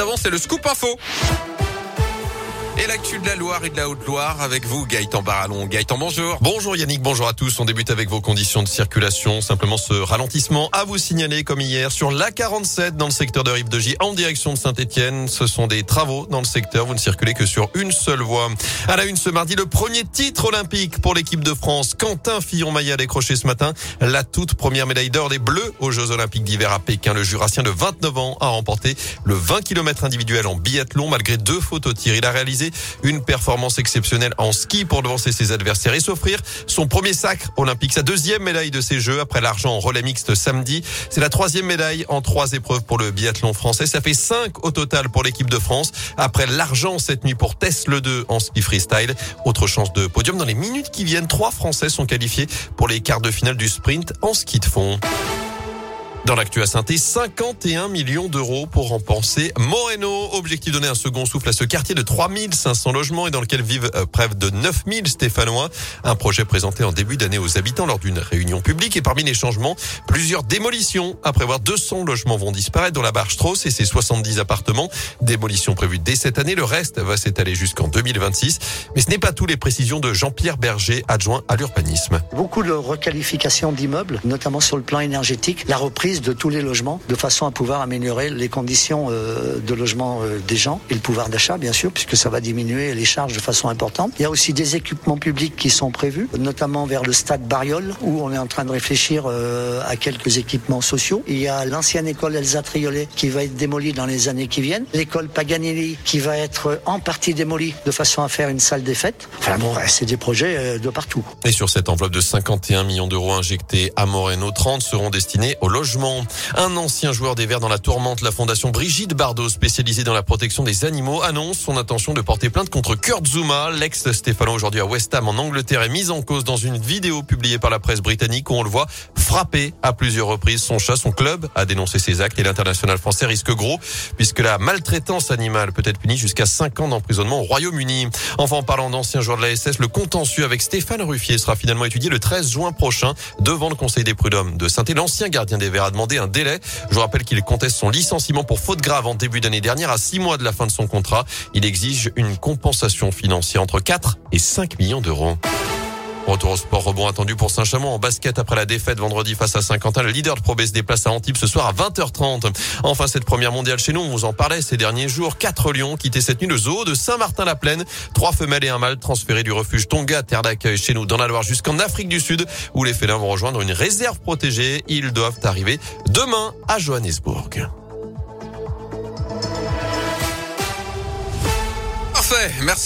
avant, c'est le scoop info. Et l'actu de la Loire et de la Haute-Loire avec vous, Gaëtan Barallon. Gaëtan, bonjour. Bonjour Yannick, bonjour à tous. On débute avec vos conditions de circulation. Simplement ce ralentissement à vous signaler comme hier sur l'A47 dans le secteur de Rive-de-J en direction de Saint-Etienne. Ce sont des travaux dans le secteur. Vous ne circulez que sur une seule voie. À la une ce mardi, le premier titre olympique pour l'équipe de France. Quentin Fillon-Maillet a décroché ce matin la toute première médaille d'or des Bleus aux Jeux Olympiques d'hiver à Pékin. Le Jurassien de 29 ans a remporté le 20 km individuel en biathlon malgré deux fautes au tir. Il a réalisé une performance exceptionnelle en ski pour devancer ses adversaires et s'offrir son premier sacre olympique, sa deuxième médaille de ces Jeux après l'argent en relais mixte samedi. C'est la troisième médaille en trois épreuves pour le biathlon français. Ça fait cinq au total pour l'équipe de France après l'argent cette nuit pour Tess le 2 en ski freestyle. Autre chance de podium dans les minutes qui viennent. Trois Français sont qualifiés pour les quarts de finale du sprint en ski de fond. Dans l'actu à saint 51 millions d'euros pour rempenser Moreno. Objectif donner un second souffle à ce quartier de 3500 logements et dans lequel vivent euh, près de 9000 Stéphanois. Un projet présenté en début d'année aux habitants lors d'une réunion publique et parmi les changements, plusieurs démolitions. À prévoir 200 logements vont disparaître dans la barre Strauss et ses 70 appartements. Démolition prévue dès cette année. Le reste va s'étaler jusqu'en 2026. Mais ce n'est pas tout les précisions de Jean-Pierre Berger, adjoint à l'urbanisme. Beaucoup de requalification d'immeubles, notamment sur le plan énergétique. La reprise de tous les logements de façon à pouvoir améliorer les conditions euh, de logement euh, des gens et le pouvoir d'achat, bien sûr, puisque ça va diminuer les charges de façon importante. Il y a aussi des équipements publics qui sont prévus, notamment vers le stade Bariol, où on est en train de réfléchir euh, à quelques équipements sociaux. Il y a l'ancienne école Elsa Triolet qui va être démolie dans les années qui viennent, l'école Paganelli qui va être en partie démolie de façon à faire une salle des fêtes. Enfin bon, c'est des projets de partout. Et sur cette enveloppe de 51 millions d'euros injectés à Moreno, 30 seront destinés au logement un ancien joueur des Verts dans la tourmente, la fondation Brigitte Bardot, spécialisée dans la protection des animaux, annonce son intention de porter plainte contre Kurt Zuma. L'ex-Stéphano aujourd'hui à West Ham en Angleterre est mis en cause dans une vidéo publiée par la presse britannique où on le voit frapper à plusieurs reprises son chat. Son club a dénoncé ses actes et l'international français risque gros puisque la maltraitance animale peut être punie jusqu'à 5 ans d'emprisonnement au Royaume-Uni. Enfin, en parlant d'anciens joueurs de la SS, le contentieux avec Stéphane Ruffier sera finalement étudié le 13 juin prochain devant le Conseil des prud'hommes de saint L'ancien gardien des Verts demandé un délai. Je vous rappelle qu'il conteste son licenciement pour faute grave en début d'année dernière à six mois de la fin de son contrat. Il exige une compensation financière entre 4 et 5 millions d'euros. Retour au sport, rebond attendu pour Saint-Chamond en basket après la défaite vendredi face à Saint-Quentin. Le leader de Pro B se déplace à Antibes ce soir à 20h30. Enfin, cette première mondiale chez nous, on vous en parlait ces derniers jours. Quatre lions quittés cette nuit le zoo de Saint-Martin-la-Plaine. Trois femelles et un mâle transférés du refuge Tonga, terre d'accueil chez nous dans la Loire jusqu'en Afrique du Sud où les félins vont rejoindre une réserve protégée. Ils doivent arriver demain à Johannesburg. Parfait, merci.